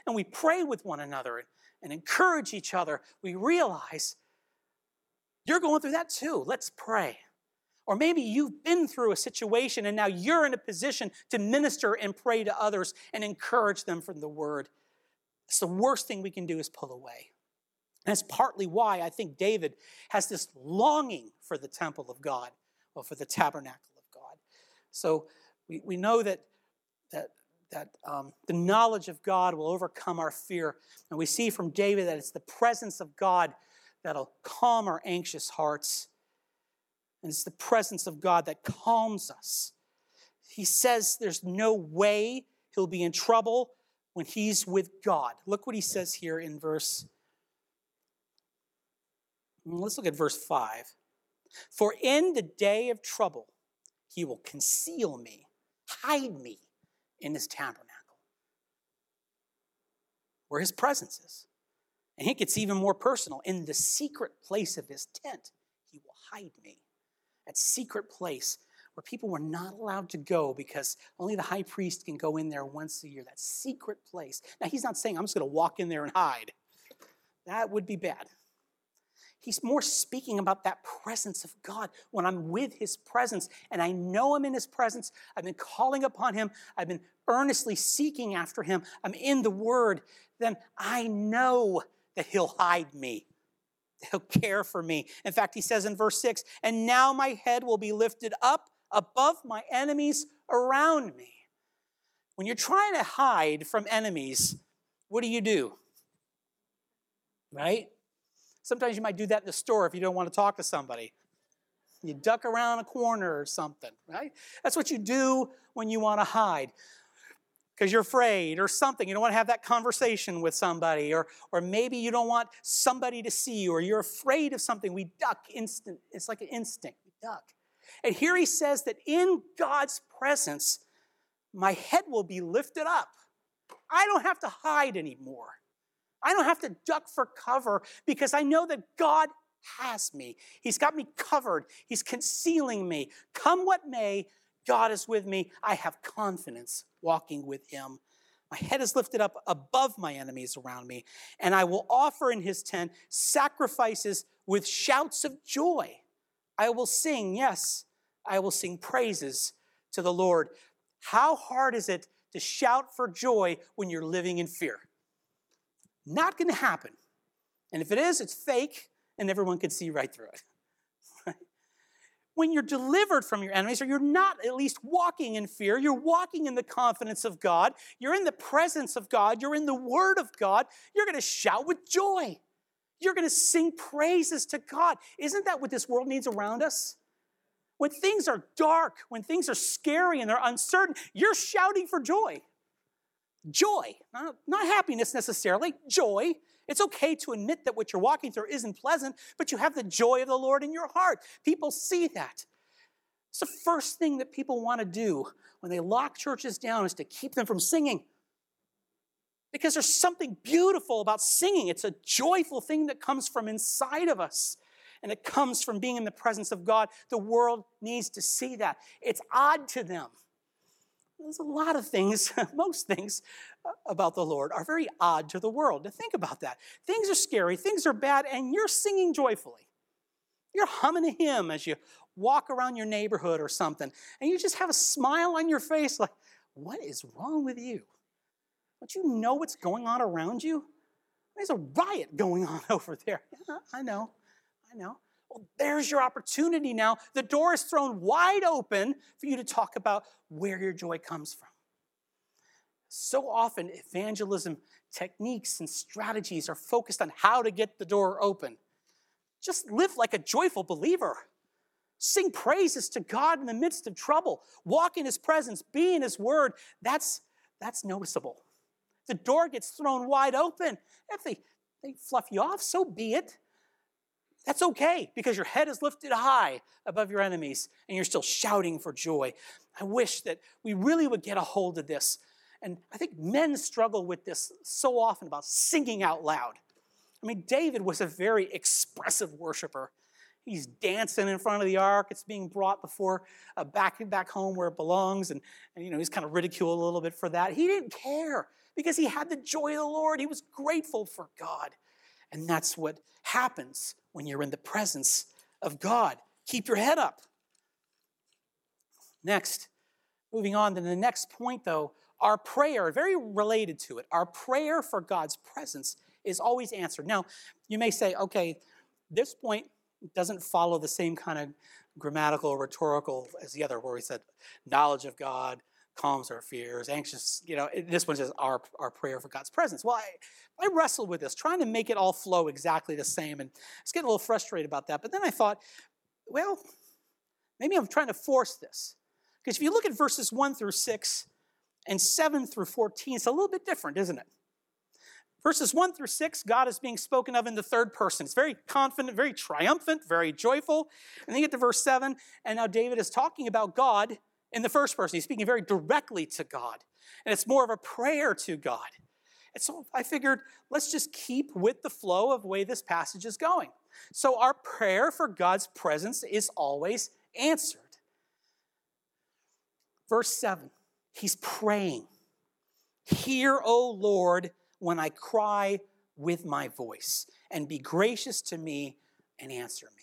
and we pray with one another and encourage each other, we realize you're going through that too. Let's pray. Or maybe you've been through a situation and now you're in a position to minister and pray to others and encourage them from the word. It's the worst thing we can do is pull away. And that's partly why I think David has this longing for the temple of God or for the tabernacle of God. So we, we know that, that, that um, the knowledge of God will overcome our fear. And we see from David that it's the presence of God that'll calm our anxious hearts. And it's the presence of God that calms us. He says there's no way he'll be in trouble when he's with God. Look what he says here in verse. Mm, let's look at verse 5. For in the day of trouble, he will conceal me hide me in his tabernacle where his presence is. And it gets even more personal. In the secret place of his tent, he will hide me. That secret place where people were not allowed to go because only the high priest can go in there once a year. That secret place. Now, he's not saying I'm just going to walk in there and hide. That would be bad. He's more speaking about that presence of God. When I'm with His presence and I know I'm in His presence, I've been calling upon Him, I've been earnestly seeking after Him, I'm in the Word, then I know that He'll hide me. He'll care for me. In fact, He says in verse 6 And now my head will be lifted up above my enemies around me. When you're trying to hide from enemies, what do you do? Right? Sometimes you might do that in the store if you don't want to talk to somebody. You duck around a corner or something, right? That's what you do when you want to hide because you're afraid or something. You don't want to have that conversation with somebody, or, or maybe you don't want somebody to see you, or you're afraid of something. We duck instant. It's like an instinct. We duck. And here he says that in God's presence, my head will be lifted up. I don't have to hide anymore. I don't have to duck for cover because I know that God has me. He's got me covered, He's concealing me. Come what may, God is with me. I have confidence walking with Him. My head is lifted up above my enemies around me, and I will offer in His tent sacrifices with shouts of joy. I will sing, yes, I will sing praises to the Lord. How hard is it to shout for joy when you're living in fear? Not going to happen. And if it is, it's fake, and everyone can see right through it. When you're delivered from your enemies, or you're not at least walking in fear, you're walking in the confidence of God, you're in the presence of God, you're in the Word of God, you're going to shout with joy. You're going to sing praises to God. Isn't that what this world needs around us? When things are dark, when things are scary and they're uncertain, you're shouting for joy joy, not, not happiness necessarily, joy. It's okay to admit that what you're walking through isn't pleasant, but you have the joy of the Lord in your heart. People see that. It's the first thing that people want to do when they lock churches down is to keep them from singing. Because there's something beautiful about singing. It's a joyful thing that comes from inside of us. And it comes from being in the presence of God. The world needs to see that. It's odd to them there's a lot of things, most things uh, about the Lord are very odd to the world. To think about that. Things are scary, things are bad, and you're singing joyfully. You're humming a hymn as you walk around your neighborhood or something, and you just have a smile on your face like, what is wrong with you? Don't you know what's going on around you? There's a riot going on over there. Yeah, I know, I know. Well, there's your opportunity now. The door is thrown wide open for you to talk about where your joy comes from. So often, evangelism techniques and strategies are focused on how to get the door open. Just live like a joyful believer. Sing praises to God in the midst of trouble. Walk in His presence. Be in His Word. That's, that's noticeable. The door gets thrown wide open. If they, they fluff you off, so be it. That's okay because your head is lifted high above your enemies and you're still shouting for joy. I wish that we really would get a hold of this. And I think men struggle with this so often about singing out loud. I mean, David was a very expressive worshiper. He's dancing in front of the ark. It's being brought before uh, back back home where it belongs, and, and you know he's kind of ridiculed a little bit for that. He didn't care because he had the joy of the Lord. He was grateful for God, and that's what happens when you're in the presence of God. Keep your head up. Next, moving on to the next point, though, our prayer, very related to it, our prayer for God's presence is always answered. Now, you may say, okay, this point doesn't follow the same kind of grammatical or rhetorical as the other, where we said knowledge of God calms our fears, anxious, you know, this one says our, our prayer for God's presence. Well, I, I wrestled with this, trying to make it all flow exactly the same, and I was getting a little frustrated about that. But then I thought, well, maybe I'm trying to force this. Because if you look at verses 1 through 6 and 7 through 14, it's a little bit different, isn't it? Verses 1 through 6, God is being spoken of in the third person. It's very confident, very triumphant, very joyful. And then you get to verse 7, and now David is talking about God in the first person. He's speaking very directly to God. And it's more of a prayer to God. And so I figured, let's just keep with the flow of the way this passage is going. So our prayer for God's presence is always answered. Verse 7, he's praying. Hear, O Lord, when I cry with my voice, and be gracious to me and answer me.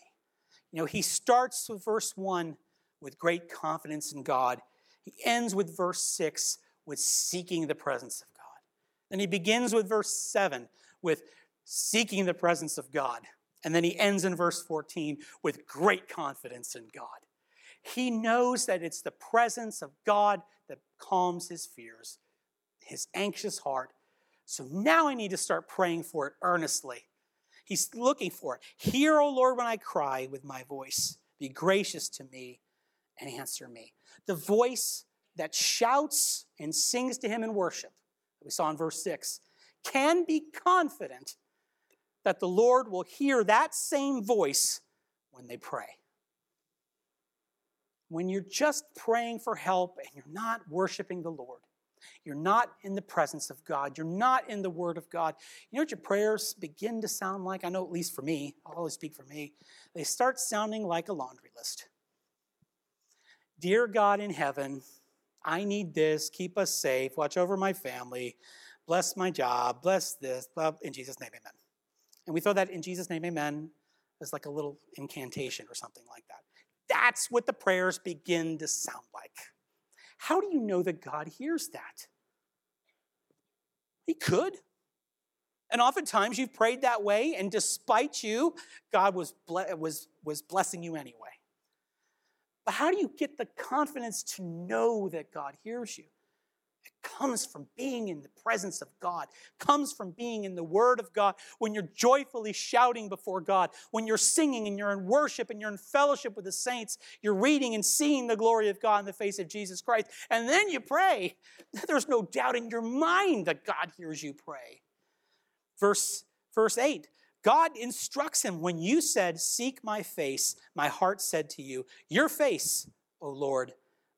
You know, he starts with verse 1 with great confidence in God. He ends with verse 6 with seeking the presence of God. Then he begins with verse 7 with seeking the presence of God. And then he ends in verse 14 with great confidence in God. He knows that it's the presence of God that calms his fears, his anxious heart. So now I need to start praying for it earnestly. He's looking for it. Hear, O Lord, when I cry with my voice. Be gracious to me and answer me. The voice that shouts and sings to him in worship, that we saw in verse 6, can be confident that the Lord will hear that same voice when they pray. When you're just praying for help and you're not worshiping the Lord, you're not in the presence of God, you're not in the Word of God, you know what your prayers begin to sound like? I know, at least for me, I'll always speak for me. They start sounding like a laundry list. Dear God in heaven, I need this. Keep us safe. Watch over my family. Bless my job. Bless this. In Jesus' name, amen. And we throw that in Jesus' name, amen, as like a little incantation or something like that. That's what the prayers begin to sound like. How do you know that God hears that? He could. And oftentimes you've prayed that way, and despite you, God was, was, was blessing you anyway. But how do you get the confidence to know that God hears you? It comes from being in the presence of God, it comes from being in the Word of God, when you're joyfully shouting before God, when you're singing and you're in worship and you're in fellowship with the saints, you're reading and seeing the glory of God in the face of Jesus Christ, and then you pray. There's no doubt in your mind that God hears you pray. Verse, verse 8 God instructs him when you said, Seek my face, my heart said to you, Your face, O Lord,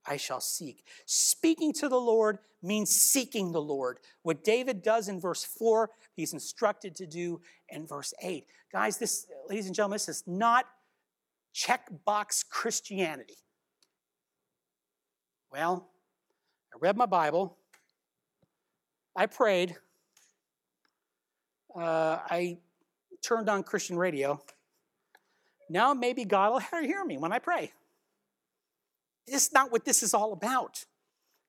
I shall seek. Speaking to the Lord means seeking the Lord. What David does in verse 4, he's instructed to do in verse 8. Guys, this, ladies and gentlemen, this is not checkbox Christianity. Well, I read my Bible, I prayed, uh, I turned on Christian radio. Now maybe God will hear me when I pray. It's not what this is all about.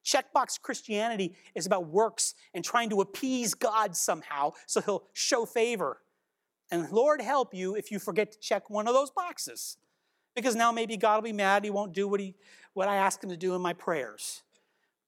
Checkbox Christianity is about works and trying to appease God somehow so he'll show favor. And Lord help you if you forget to check one of those boxes. Because now maybe God will be mad, he won't do what, he, what I ask him to do in my prayers.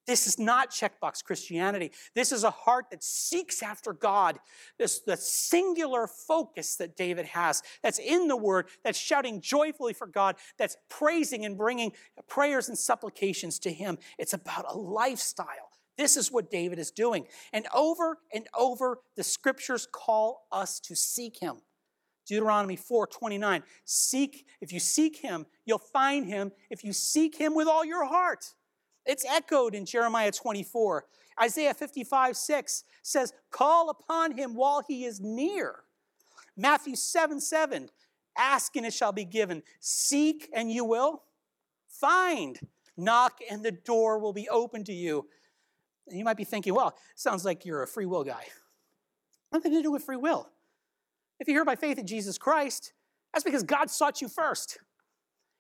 This is not checkbox Christianity. This is a heart that seeks after God. This the singular focus that David has, that's in the Word, that's shouting joyfully for God, that's praising and bringing prayers and supplications to Him. It's about a lifestyle This is what David is doing. And over and over, the scriptures call us to seek him. Deuteronomy 4 29. Seek, if you seek him, you'll find him if you seek him with all your heart. It's echoed in Jeremiah 24. Isaiah 55 6 says, Call upon him while he is near. Matthew 7 7, ask and it shall be given. Seek and you will find. Knock and the door will be open to you. And you might be thinking, well, sounds like you're a free will guy. Nothing to do with free will. If you're here by faith in Jesus Christ, that's because God sought you first.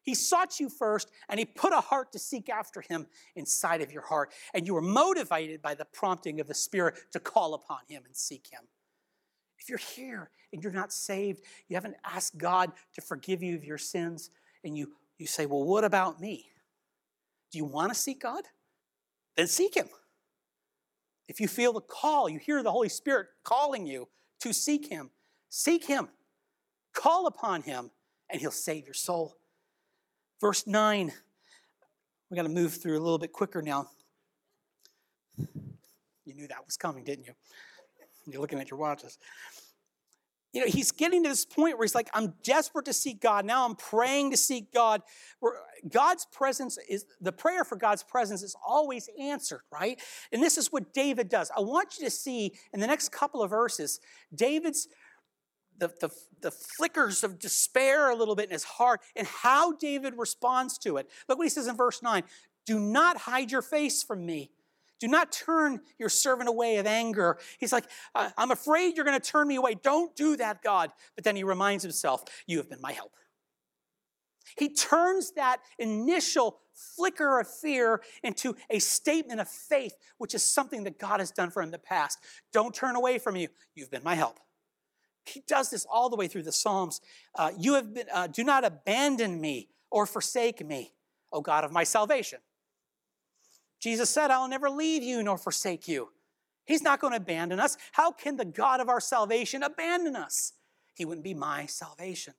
He sought you first, and He put a heart to seek after Him inside of your heart. And you were motivated by the prompting of the Spirit to call upon Him and seek Him. If you're here and you're not saved, you haven't asked God to forgive you of your sins, and you, you say, Well, what about me? Do you want to seek God? Then seek Him. If you feel the call, you hear the Holy Spirit calling you to seek Him, seek Him. Call upon Him, and He'll save your soul. Verse 9, we got to move through a little bit quicker now. You knew that was coming, didn't you? You're looking at your watches you know, he's getting to this point where he's like, I'm desperate to seek God. Now I'm praying to seek God. God's presence is, the prayer for God's presence is always answered, right? And this is what David does. I want you to see in the next couple of verses, David's, the, the, the flickers of despair a little bit in his heart and how David responds to it. Look what he says in verse 9 Do not hide your face from me. Do not turn your servant away of anger. He's like, I'm afraid you're going to turn me away. Don't do that, God. But then he reminds himself, You have been my help. He turns that initial flicker of fear into a statement of faith, which is something that God has done for him in the past. Don't turn away from you. You've been my help. He does this all the way through the Psalms. Uh, you have been, uh, do not abandon me or forsake me, O God of my salvation. Jesus said, I'll never leave you nor forsake you. He's not going to abandon us. How can the God of our salvation abandon us? He wouldn't be my salvation.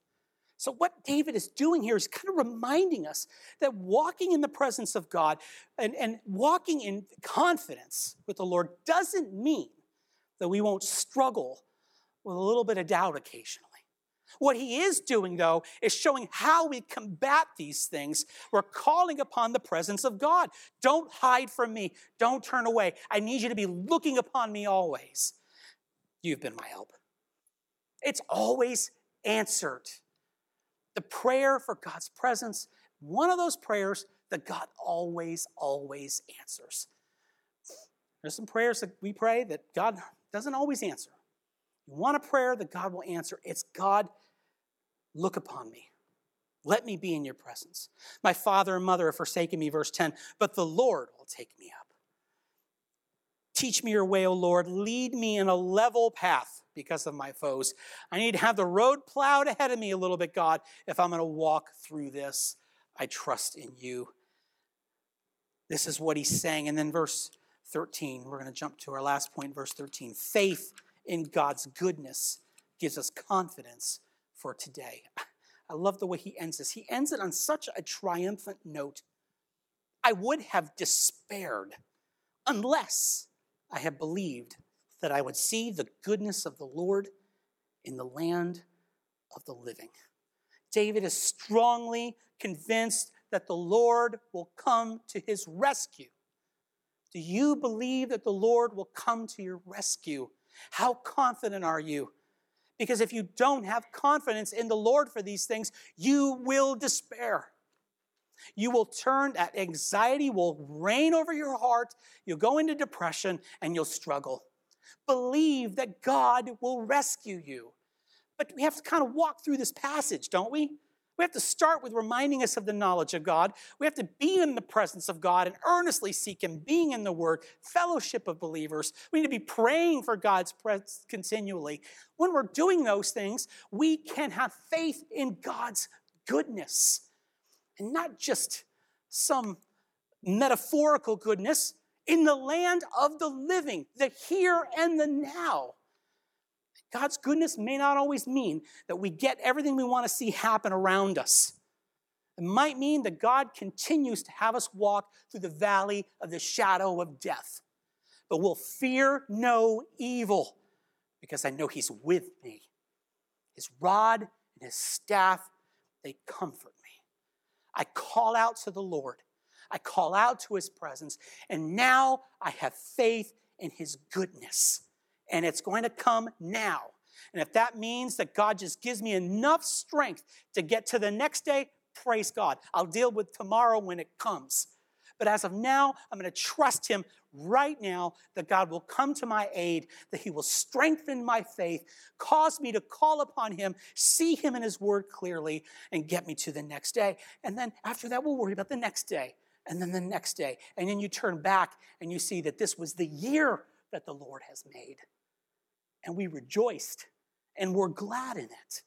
So, what David is doing here is kind of reminding us that walking in the presence of God and, and walking in confidence with the Lord doesn't mean that we won't struggle with a little bit of doubt occasionally. What he is doing, though, is showing how we combat these things. We're calling upon the presence of God. Don't hide from me. Don't turn away. I need you to be looking upon me always. You've been my help. It's always answered. The prayer for God's presence, one of those prayers that God always, always answers. There's some prayers that we pray that God doesn't always answer. You want a prayer that God will answer. It's God, look upon me. Let me be in your presence. My father and mother have forsaken me, verse 10, but the Lord will take me up. Teach me your way, O Lord. Lead me in a level path because of my foes. I need to have the road plowed ahead of me a little bit, God, if I'm going to walk through this. I trust in you. This is what he's saying. And then verse 13, we're going to jump to our last point, verse 13. Faith in God's goodness gives us confidence for today. I love the way he ends this. He ends it on such a triumphant note. I would have despaired unless I had believed that I would see the goodness of the Lord in the land of the living. David is strongly convinced that the Lord will come to his rescue. Do you believe that the Lord will come to your rescue how confident are you? Because if you don't have confidence in the Lord for these things, you will despair. You will turn, that anxiety will reign over your heart. You'll go into depression and you'll struggle. Believe that God will rescue you. But we have to kind of walk through this passage, don't we? We have to start with reminding us of the knowledge of God. We have to be in the presence of God and earnestly seek Him, being in the Word, fellowship of believers. We need to be praying for God's presence continually. When we're doing those things, we can have faith in God's goodness and not just some metaphorical goodness in the land of the living, the here and the now. God's goodness may not always mean that we get everything we want to see happen around us. It might mean that God continues to have us walk through the valley of the shadow of death. but we'll fear no evil because I know He's with me. His rod and His staff, they comfort me. I call out to the Lord. I call out to His presence, and now I have faith in His goodness. And it's going to come now. And if that means that God just gives me enough strength to get to the next day, praise God. I'll deal with tomorrow when it comes. But as of now, I'm going to trust Him right now that God will come to my aid, that He will strengthen my faith, cause me to call upon Him, see Him in His Word clearly, and get me to the next day. And then after that, we'll worry about the next day, and then the next day. And then you turn back and you see that this was the year that the Lord has made. And we rejoiced and were glad in it.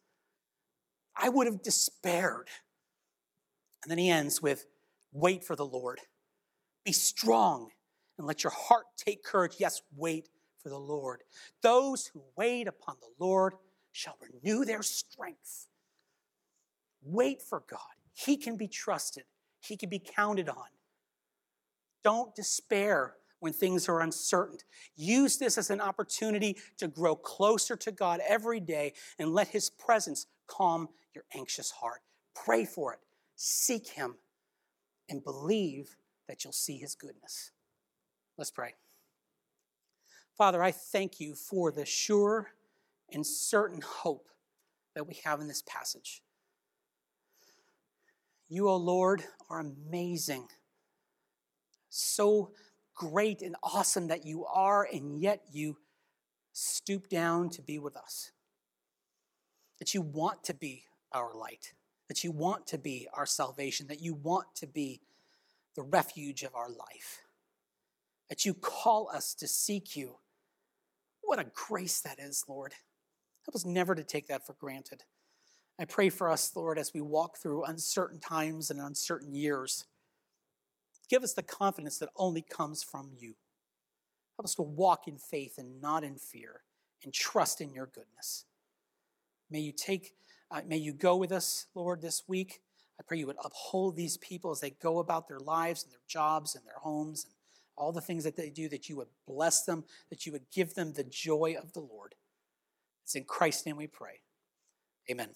I would have despaired. And then he ends with, Wait for the Lord. Be strong and let your heart take courage. Yes, wait for the Lord. Those who wait upon the Lord shall renew their strength. Wait for God. He can be trusted, He can be counted on. Don't despair when things are uncertain. Use this as an opportunity to grow closer to God every day and let His presence calm your anxious heart. Pray for it, seek Him, and believe that you'll see his goodness. Let's pray. Father, I thank you for the sure and certain hope that we have in this passage. You, O oh Lord, are amazing. So great and awesome that you are, and yet you stoop down to be with us. That you want to be our light, that you want to be our salvation, that you want to be the refuge of our life. That you call us to seek you. What a grace that is, Lord. Help us never to take that for granted. I pray for us, Lord, as we walk through uncertain times and uncertain years. Give us the confidence that only comes from you. Help us to walk in faith and not in fear and trust in your goodness. May you take, uh, may you go with us, Lord, this week. I pray you would uphold these people as they go about their lives and their jobs and their homes and all the things that they do, that you would bless them, that you would give them the joy of the Lord. It's in Christ's name we pray. Amen.